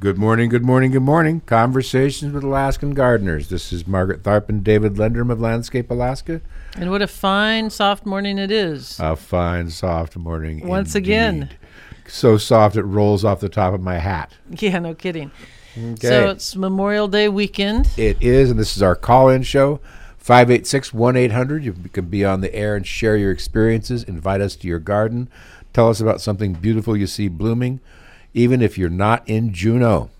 Good morning, good morning, good morning. Conversations with Alaskan Gardeners. This is Margaret Tharp and David Lendrum of Landscape Alaska. And what a fine, soft morning it is. A fine, soft morning. Once again. So soft it rolls off the top of my hat. yeah, no kidding. Okay. So it's Memorial Day weekend. It is, and this is our call in show. 586 1 800. You can be on the air and share your experiences. Invite us to your garden. Tell us about something beautiful you see blooming, even if you're not in Juneau.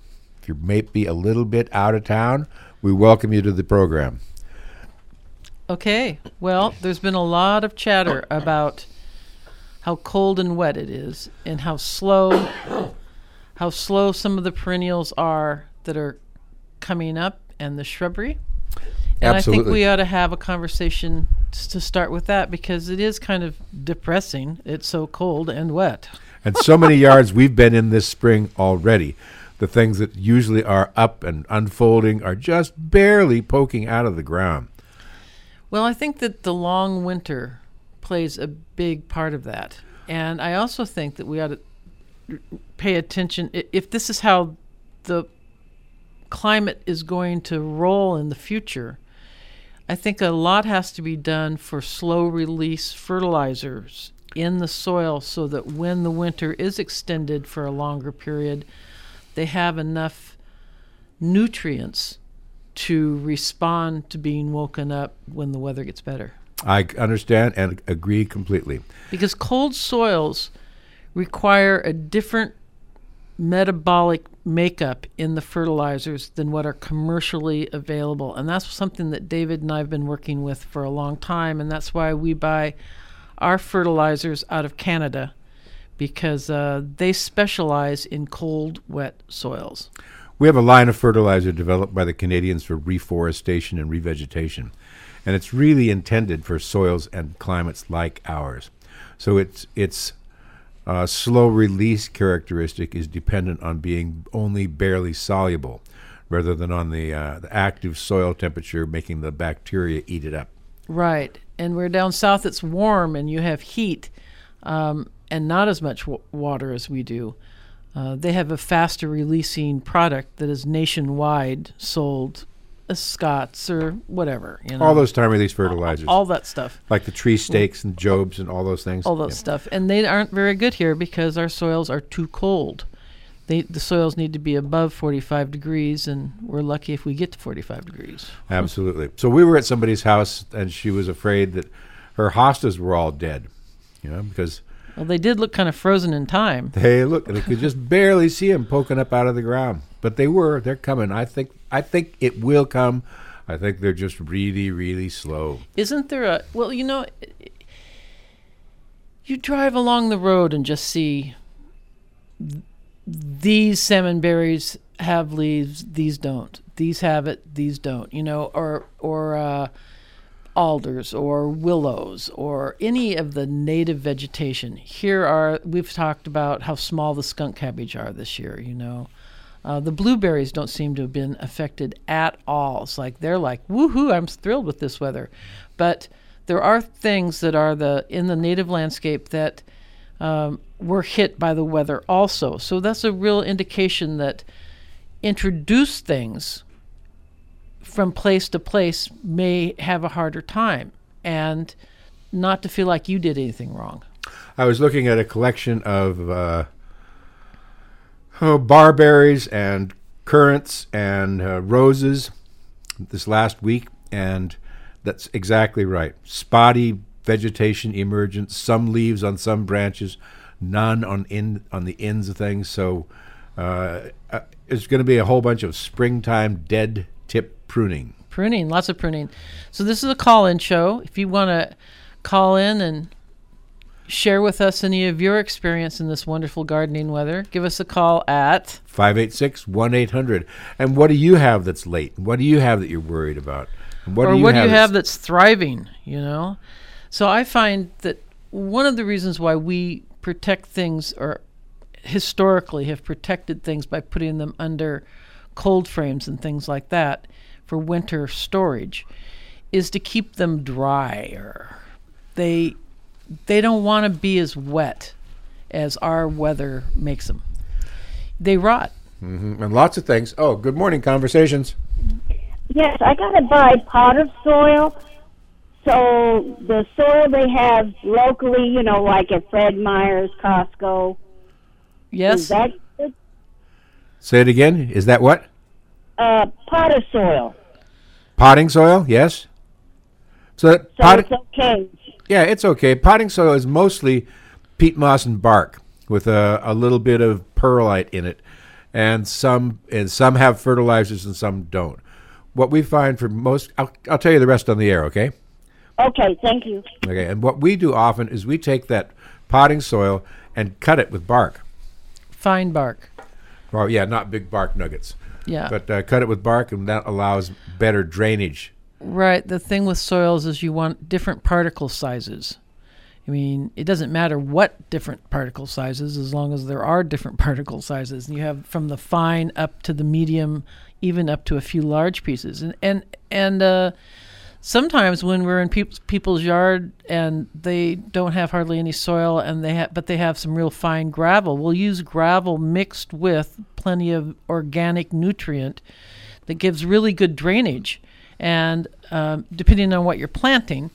If you may be a little bit out of town, we welcome you to the program. Okay. Well, there's been a lot of chatter about how cold and wet it is and how slow how slow some of the perennials are that are coming up and the shrubbery. And I think we ought to have a conversation to start with that because it is kind of depressing. It's so cold and wet. And so many yards we've been in this spring already. The things that usually are up and unfolding are just barely poking out of the ground. Well, I think that the long winter plays a big part of that. And I also think that we ought to pay attention if this is how the climate is going to roll in the future. I think a lot has to be done for slow release fertilizers in the soil so that when the winter is extended for a longer period, they have enough nutrients to respond to being woken up when the weather gets better. I understand and agree completely. Because cold soils require a different metabolic makeup in the fertilizers than what are commercially available. And that's something that David and I have been working with for a long time. And that's why we buy our fertilizers out of Canada because uh, they specialize in cold, wet soils. We have a line of fertilizer developed by the Canadians for reforestation and revegetation, and it's really intended for soils and climates like ours. So its its uh, slow release characteristic is dependent on being only barely soluble, rather than on the, uh, the active soil temperature making the bacteria eat it up. Right. And we're down south, it's warm and you have heat um, and not as much w- water as we do. Uh, they have a faster releasing product that is nationwide sold as Scotts or whatever. You know, All those time release fertilizers, all that stuff. like the tree stakes and Jobe's and all those things. All that Yeah. stuff. And they aren't very good here because our soils are too cold. They, the soils need to be above 45 degrees, and we're lucky if we get to 45 degrees. Absolutely. So we were at somebody's house, and she was afraid that her hostas were all dead. You know, because Well, they did look kind of frozen in time. they look, they could just barely see them poking up out of the ground. But they were. They're coming. I think. I think it will come. I think they're just really, really slow. Isn't there a well, you know, you drive along the road and just see th- these salmon berries have leaves, these don't. These have it, these don't. You know, or or uh, alders or willows or any of the native vegetation. Here are we've talked about how small the skunk cabbage are this year. You know. Uh, the blueberries don't seem to have been affected at all. It's like they're like, woohoo! I'm thrilled with this weather, but there are things that are the in the native landscape that um, were hit by the weather also. So that's a real indication that introduced things from place to place may have a harder time, and not to feel like you did anything wrong. I was looking at a collection of uh, oh, barberries and currants and uh, roses this last week, and that's exactly right. Spotty vegetation emergence, some leaves on some branches, none on in on the ends of things. So uh, uh, it's going to be a whole bunch of springtime dead tip pruning. Pruning, lots of pruning. So this is a call-in show. If you want to call in and share with us any of your experience in this wonderful gardening weather, give us a call at 586 1 800. And what do you have that's late? What do you have that you're worried about? And What or do you what do you have that's thriving, you know? So I find that one of the reasons why we protect things or historically have protected things by putting them under cold frames and things like that for winter storage is to keep them drier. They they don't want to be as wet as our weather makes them. They rot. Mm-hmm. And lots of things. Oh, good morning, conversations. Yes, I gotta buy pot of soil. So the soil they have locally, you know, like at Fred Meyer's, Costco, is Yes. that good? Say it again. Is that what? Uh, pot of soil. Potting soil? Yes. So, that So potting, it's okay. yeah, it's okay. Potting soil is mostly peat moss and bark with a, a little bit of perlite in it, and some and some have fertilizers and some don't. What we find for most, I'll, I'll tell you the rest on the air. Okay. Okay, thank you. Okay. And what we do often is we take that potting soil and cut it with bark. Fine bark. Well, yeah, not big bark nuggets, Yeah. but uh, cut it with bark, and that allows better drainage. Right. The thing with soils is you want different particle sizes. I mean, it doesn't matter what different particle sizes as long as there are different particle sizes. And you have from the fine up to the medium, even up to a few large pieces. And and and uh, sometimes when we're in peop- people's yard and they don't have hardly any soil and they have but they have some real fine gravel, we'll use gravel mixed with plenty of organic nutrient that gives really good drainage. And um, depending on what you're planting,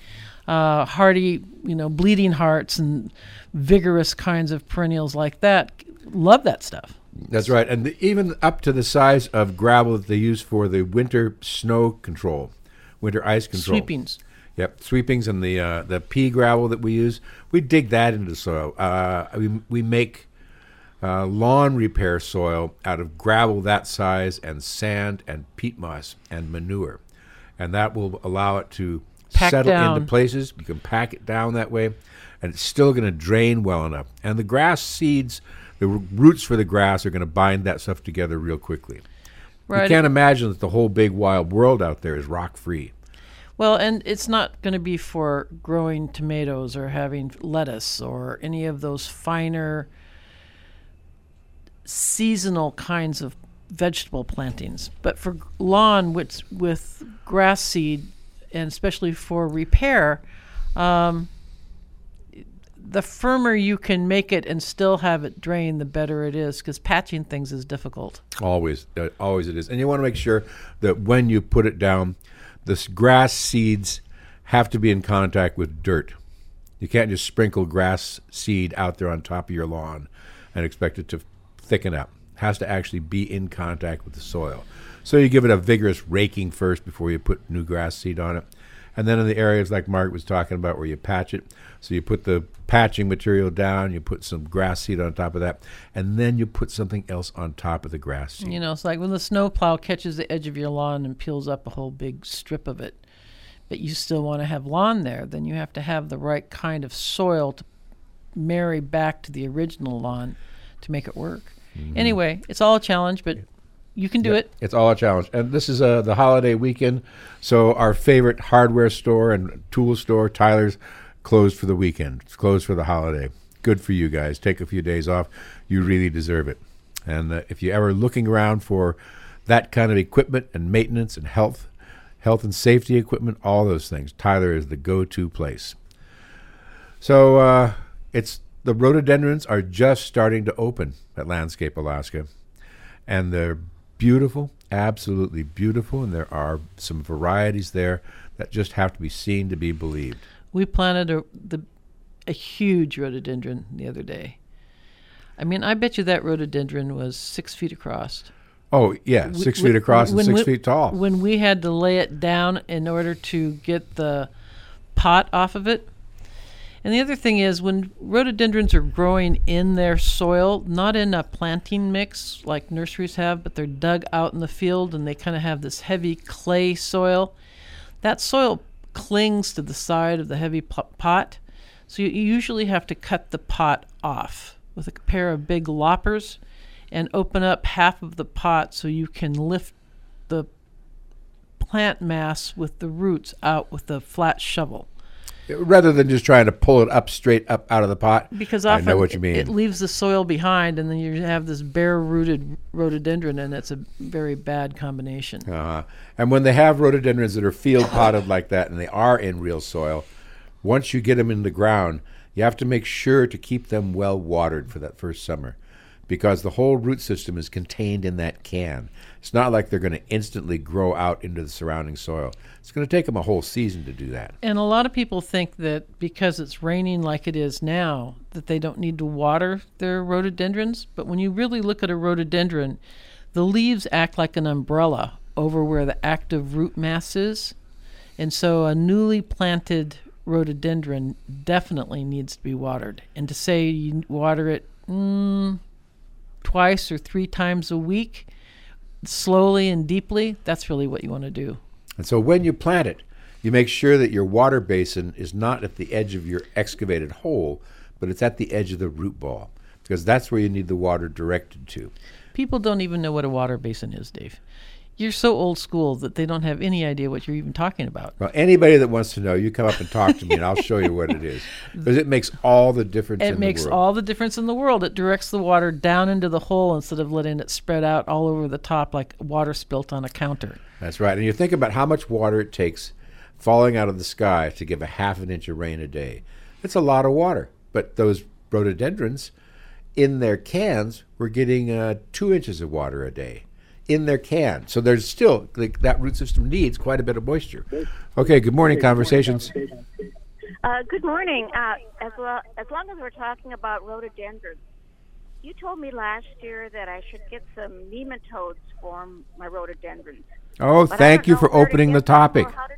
uh, hardy, you know, bleeding hearts and vigorous kinds of perennials like that love that stuff. That's right, and the, even up to the size of gravel that they use for the winter snow control, winter ice control. Sweepings. Yep, sweepings and the uh, the pea gravel that we use, we dig that into the soil. Uh, we we make uh, lawn repair soil out of gravel that size and sand and peat moss and manure, and that will allow it to Pack settle down. into places. You can pack it down that way, and it's still going to drain well enough. And the grass seeds, the r- roots for the grass are going to bind that stuff together real quickly. You can't imagine that the whole big wild world out there is rock free. Well, and it's not going to be for growing tomatoes or having lettuce or any of those finer seasonal kinds of vegetable plantings. But for lawn with with grass seed and especially for repair, um, the firmer you can make it and still have it drain, the better it is because patching things is difficult. Always, uh, always it is, and you want to make sure that when you put it down, this grass seeds have to be in contact with dirt. You can't just sprinkle grass seed out there on top of your lawn and expect it to thicken up. Has to actually be in contact with the soil. So you give it a vigorous raking first before you put new grass seed on it. And then in the areas like Mark was talking about where you patch it, so you put the patching material down, you put some grass seed on top of that, and then you put something else on top of the grass seed. You know, it's like when the snowplow catches the edge of your lawn and peels up a whole big strip of it, but you still want to have lawn there, then you have to have the right kind of soil to marry back to the original lawn to make it work. Anyway, it's all a challenge, but you can do Yep. it. It's all a challenge. And this is uh, the holiday weekend, so our favorite hardware store and tool store, Tyler's, closed for the weekend. It's closed for the holiday. Good for you guys. Take a few days off. You really deserve it. And uh, if you're ever looking around for that kind of equipment and maintenance and health, health and safety equipment, all those things, Tyler is the go-to place. So uh, it's the rhododendrons are just starting to open at Landscape Alaska, and they're beautiful, absolutely beautiful. And there are some varieties there that just have to be seen to be believed. We planted a the a huge rhododendron the other day. I mean, I bet you that rhododendron was six feet across. Oh yeah, six w- feet across and six we- feet tall. When we had to lay it down in order to get the pot off of it. And the other thing is when rhododendrons are growing in their soil, not in a planting mix like nurseries have, but they're dug out in the field and they kind of have this heavy clay soil. That soil clings to the side of the heavy pot. So you usually have to cut the pot off with a pair of big loppers and open up half of the pot so you can lift the plant mass with the roots out with a flat shovel. Rather than just trying to pull it up straight up out of the pot. Because I often know what you mean. it leaves the soil behind, and then you have this bare-rooted rhododendron, and it's a very bad combination. Uh-huh. And when they have rhododendrons that are field potted like that and they are in real soil, once you get them in the ground, you have to make sure to keep them well watered for that first summer because the whole root system is contained in that can. It's not like they're going to instantly grow out into the surrounding soil. It's going to take them a whole season to do that. And a lot of people think that because it's raining like it is now, that they don't need to water their rhododendrons. But when you really look at a rhododendron, the leaves act like an umbrella over where the active root mass is. And so a newly planted rhododendron definitely needs to be watered. And to say you water it mm, twice or three times a week, slowly and deeply, that's really what you want to do. And so when you plant it, you make sure that your water basin is not at the edge of your excavated hole, but it's at the edge of the root ball because that's where you need the water directed to. People don't even know what a water basin is, Dave. You're so old school that they don't have any idea what you're even talking about. Well, anybody that wants to know, you come up and talk to me, and I'll show you what it is because it makes all the difference. in It makes the world. all the difference in the world. It directs the water down into the hole instead of letting it spread out all over the top like water spilt on a counter. That's right. And you think about how much water it takes falling out of the sky to give a half an inch of rain a day. It's a lot of water. But those rhododendrons in their cans were getting uh, two inches of water a day in their can. So there's still, like, that root system needs quite a bit of moisture. Okay, good morning, Conversations. Uh, good morning. Uh, as well, as long as we're talking about rhododendrons, you told me last year that I should get some nematodes for my rhododendrons. Oh, But thank you for opening the get them or topic. How to.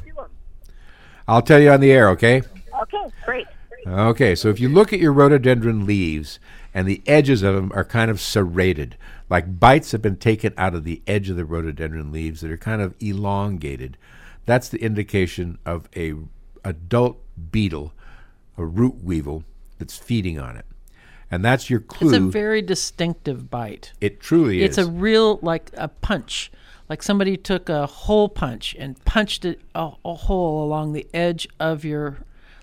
I'll tell you on the air, okay? Okay, great. Okay, so if you look at your rhododendron leaves and the edges of them are kind of serrated, like bites have been taken out of the edge of the rhododendron leaves that are kind of elongated, that's the indication of a adult beetle, a root weevil that's feeding on it. And that's your clue. It's a very distinctive bite. it truly It's is. It's a real like a punch, like somebody took a hole punch and punched it a, a hole along the edge of your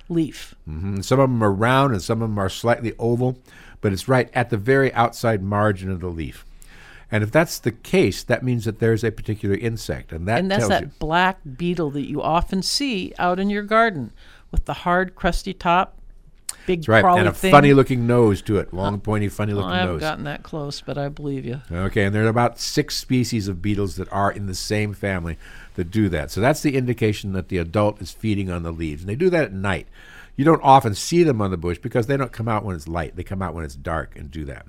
leaf. Mhm. Some of them are round and some of them are slightly oval, but it's right at the very outside margin of the leaf. And if that's the case, that means that there's a particular insect, and that and that's that you. black beetle that you often see out in your garden with the hard, crusty top, big That's right, and a thing. funny-looking nose to it, long, uh, pointy, funny-looking Well, I haven't nose. gotten that close, but I believe you. Okay, and there are about six species of beetles that are in the same family that do that. So that's the indication that the adult is feeding on the leaves, and they do that at night. You don't often see them on the bush because they don't come out when it's light. They come out when it's dark and do that.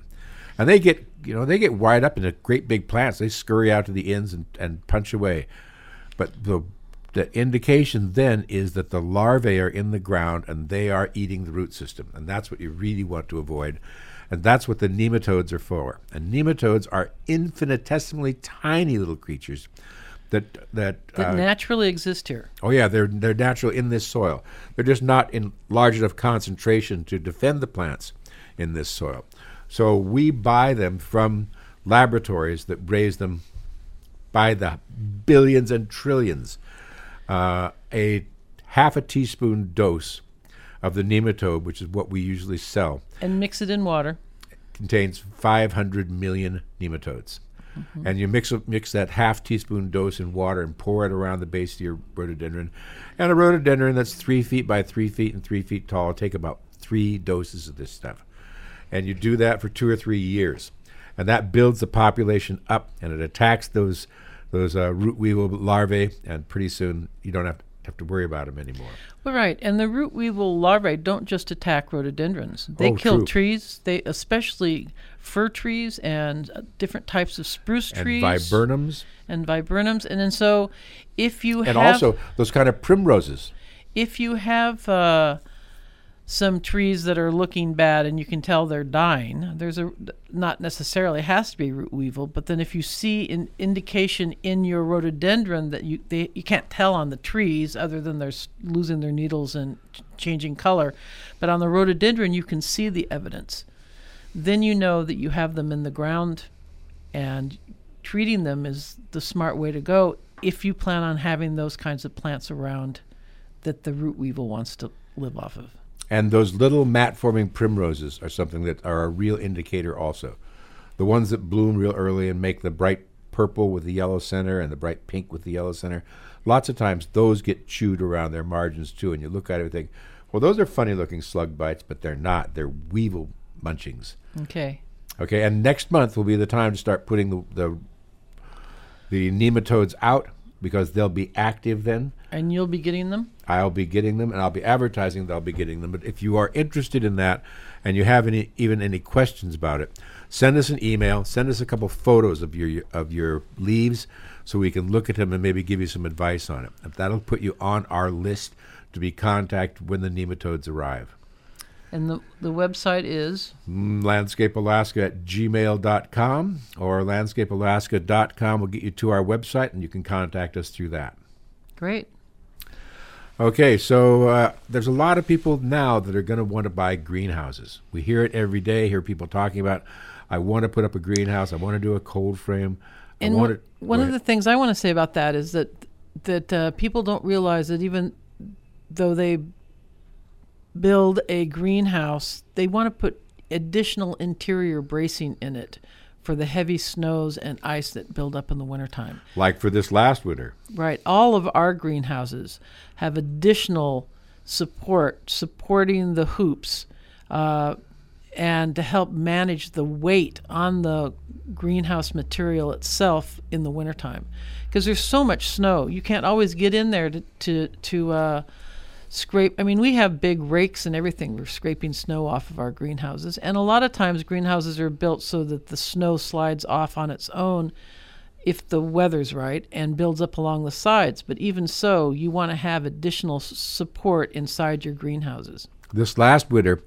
And they get, you know, they get wired up into great big plants. They scurry out to the ends and, and punch away. But the the indication then is that the larvae are in the ground and they are eating the root system, and that's what you really want to avoid. And that's what the nematodes are for. And nematodes are infinitesimally tiny little creatures that that That uh, naturally exist here. Oh yeah, they're they're natural in this soil. They're just not in large enough concentration to defend the plants in this soil. So we buy them from laboratories that raise them by the billions and trillions. Uh, a half a teaspoon dose of the nematode, which is what we usually sell, And mix it in water. contains 500 million nematodes. And you mix mix that half teaspoon dose in water and pour it around the base of your rhododendron. And a rhododendron that's three feet by three feet and three feet tall take about three doses of this stuff. And you do that for two or three years. And that builds the population up and it attacks those those uh, root weevil larvae. And pretty soon you don't have to, have to worry about them anymore. Well, right, and the root weevil larvae don't just attack rhododendrons. They Oh, kill true. trees. They especially fir trees and uh, different types of spruce And trees viburnums. and viburnums. And then so, if you And have also those kind of primroses. if you have uh, some trees that are looking bad and you can tell they're dying, there's a not necessarily has to be root weevil, but then if you see an indication in your rhododendron that you they, you can't tell on the trees other than they're losing their needles and changing color, but on the rhododendron you can see the evidence. Then you know that you have them in the ground, and treating them is the smart way to go if you plan on having those kinds of plants around that the root weevil wants to live off of. And those little mat forming primroses are something that are a real indicator also. The ones that bloom real early and make the bright purple with the yellow center and the bright pink with the yellow center, lots of times those get chewed around their margins too. And you look at it and think, well, those are funny looking slug bites, but they're not. They're weevil munchings. Okay. Okay, and next month will be the time to start putting the the, the nematodes out because they'll be active then. And you'll be getting them? I'll be getting them, and I'll be advertising that I'll be getting them. But if you are interested in that, and you have any even any questions about it, send us an email. Send us a couple photos of your of your leaves, so we can look at them and maybe give you some advice on it. That'll put you on our list to be contacted when the nematodes arrive. And the, the website is? Mm, landscapealaska at gmail.com or landscapealaska.com will get you to our website and you can contact us through that. Great. Okay, so uh, there's a lot of people now that are going to want to buy greenhouses. We hear it every day, hear people talking about, I want to put up a greenhouse, I want to do a cold frame. I And want one, to, one of the things I want to say about that is that that uh, people don't realize that even though they build a greenhouse, they want to put additional interior bracing in it for the heavy snows and ice that build up in the wintertime. like for this last winter. Right. All of our greenhouses have additional support, supporting the hoops, uh, and to help manage the weight on the greenhouse material itself in the wintertime. Because there's so much snow, you can't always get in there to to, to uh, scrape. I mean, we have big rakes and everything. We're scraping snow off of our greenhouses, and a lot of times greenhouses are built so that the snow slides off on its own if the weather's right and builds up along the sides. But even so, you want to have additional support inside your greenhouses. This last winter,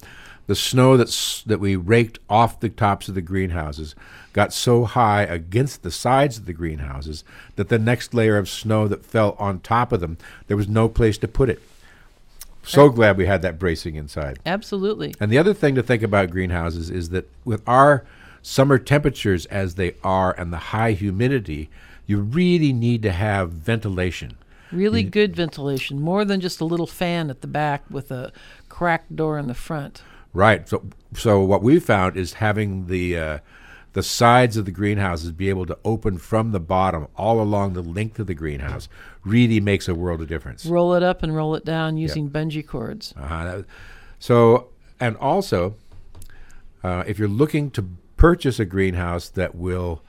the snow that's, that we raked off the tops of the greenhouses got so high against the sides of the greenhouses that the next layer of snow that fell on top of them, there was no place to put it. So glad we had that bracing inside. Absolutely. And the other thing to think about greenhouses is that with our summer temperatures as they are and the high humidity, you really need to have ventilation. Really good ventilation, more than just a little fan at the back with a cracked door in the front. Right. So, so what we found is having the uh, the sides of the greenhouses be able to open from the bottom all along the length of the greenhouse really makes a world of difference. Roll it up and roll it down using bungee cords. Uh-huh. So, and also, uh, if you're looking to purchase a greenhouse that will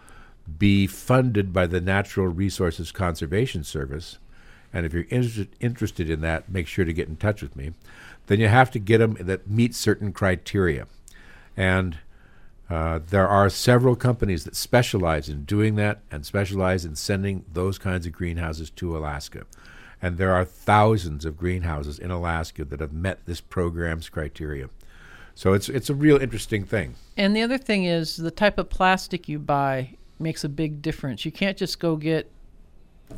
be funded by the Natural Resources Conservation Service, and if you're inter- interested in that, make sure to get in touch with me. Then you have to get them that meet certain criteria, and uh, there are several companies that specialize in doing that and specialize in sending those kinds of greenhouses to Alaska. And there are thousands of greenhouses in Alaska that have met this program's criteria. So it's it's a real interesting thing. And the other thing is the type of plastic you buy makes a big difference. You can't just go get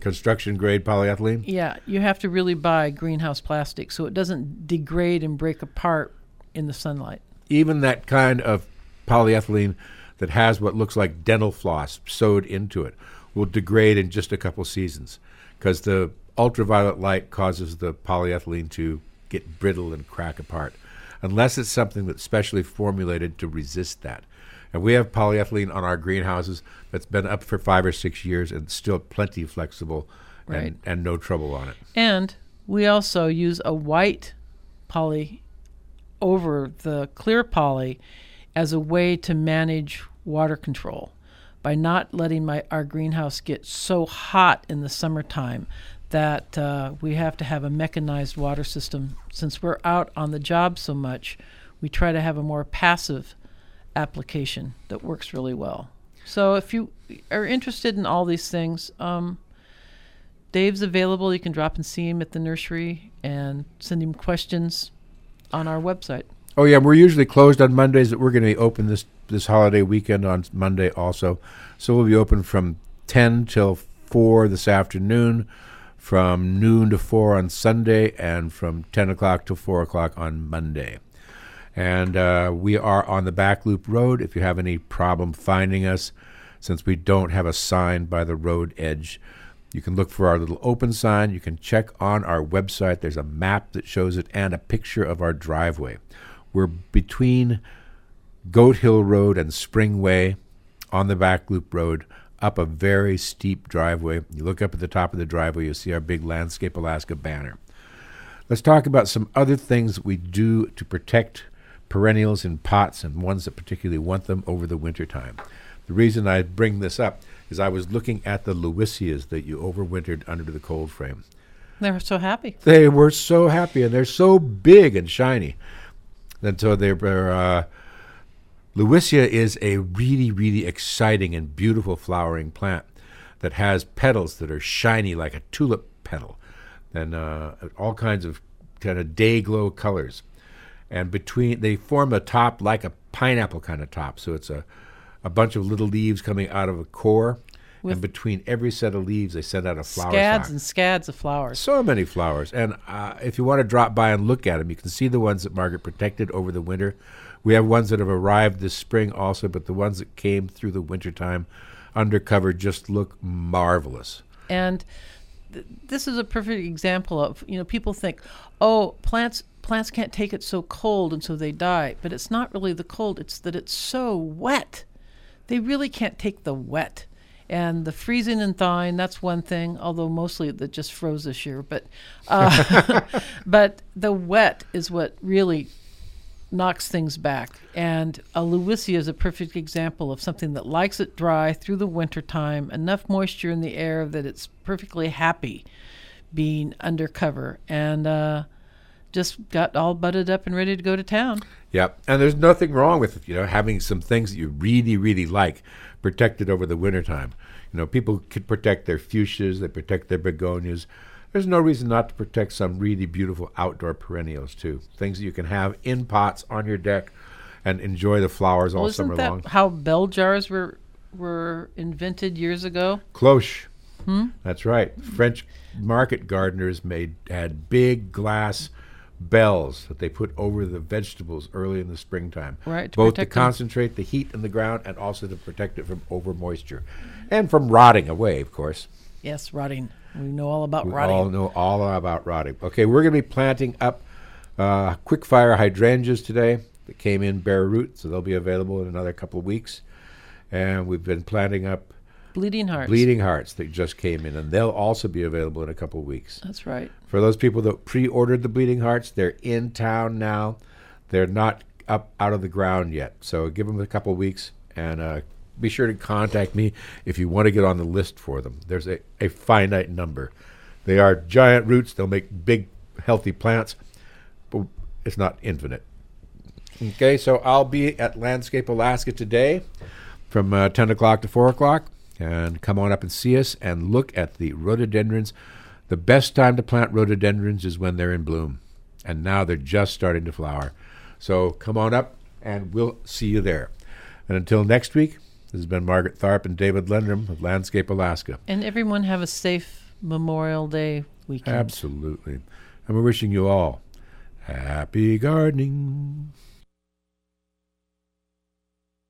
Construction grade polyethylene. yeah, you have to really buy greenhouse plastic so it doesn't degrade and break apart in the sunlight. Even that kind of polyethylene that has what looks like dental floss sewed into it will degrade in just a couple seasons because the ultraviolet light causes the polyethylene to get brittle and crack apart unless it's something that's specially formulated to resist that. And we have polyethylene on our greenhouses that's been up for five or six years and still plenty flexible Right. and, and no trouble on it. And we also use a white poly over the clear poly as a way to manage water control by not letting my our greenhouse get so hot in the summertime that uh, we have to have a mechanized water system. Since we're out on the job so much, we try to have a more passive application that works really well. So if you are interested in all these things, um, Dave's available. You can drop and see him at the nursery and send him questions on our website. Oh yeah, we're usually closed on Mondays, but we're going to be open this this holiday weekend on Monday also. So we'll be open from ten till four this afternoon, from noon to four on Sunday, and from ten o'clock to four o'clock on Monday. And uh, we are on the back loop road. If you have any problem finding us, since we don't have a sign by the road edge, You can look for our little open sign. You can check on our website. There's a map that shows it and a picture of our driveway. We're between Goat Hill Road and Springway on the back loop road up a very steep driveway. You look up at the top of the driveway, you'll see our big Landscape Alaska banner. Let's talk about some other things that we do to protect perennials in pots and ones that particularly want them over the winter time. The reason I bring this up is I was looking at the Lewisias that you overwintered under the cold frame. They were so happy. They were so happy and they're so big and shiny. And so they were. Uh, Lewisia is a really, really exciting and beautiful flowering plant that has petals that are shiny like a tulip petal and uh, all kinds of kind of day glow colors. And between, they form a top like a pineapple kind of top. So it's a, a bunch of little leaves coming out of a core. With and between every set of leaves, they send out a flower Scads and scads of flowers. So many flowers. And uh, if you want to drop by and look at them, you can see the ones that Margaret protected over the winter. We have ones that have arrived this spring also, but the ones that came through the wintertime undercover just look marvelous. and th- this is a perfect example of you know people think oh plants plants can't take it so cold and so they die but it's not really the cold it's that it's so wet they really can't take the wet and the freezing and thawing that's one thing although mostly that just froze this year but uh, but the wet is what really knocks things back. And a Lewisia is a perfect example of something that likes it dry through the winter time, enough moisture in the air that it's perfectly happy being under cover, and uh, just got all butted up and ready to go to town. Yep. And there's nothing wrong with, you know, having some things that you really, really like protected over the wintertime. You know, people could protect their fuchsias, they protect their begonias. There's no reason not to protect some really beautiful outdoor perennials too. Things that you can have in pots on your deck and enjoy the flowers all Well, summer isn't that long. how bell jars were were invented years ago? Cloche. Hmm? That's right. French market gardeners made had big glass bells that they put over the vegetables early in the springtime. Right, to Both to protect them. concentrate the heat in the ground and also to protect it from over moisture. And from rotting away, of course. Yes, rotting. We know all about We rotting. We all know all about rotting. Okay, we're going to be planting up uh, quick fire hydrangeas today that came in bare root, so they'll be available in another couple of weeks. And we've been planting up Bleeding hearts. bleeding hearts that just came in, and they'll also be available in a couple of weeks. That's right. For those people that pre-ordered the bleeding hearts, they're in town now. They're not up out of the ground yet, so give them a couple of weeks, and uh, be sure to contact me if you want to get on the list for them. There's a, a finite number. They are giant roots. They'll make big, healthy plants, but it's not infinite. Okay, so I'll be at Landscape Alaska today from uh, 10 o'clock to 4 o'clock. And come on up and see us and look at the rhododendrons. The best time to plant rhododendrons is when they're in bloom. And now they're just starting to flower. So come on up and we'll see you there. And until next week, this has been Margaret Tharp and David Lendrum of Landscape Alaska. And everyone have a safe Memorial Day weekend. Absolutely. And we're wishing you all happy gardening.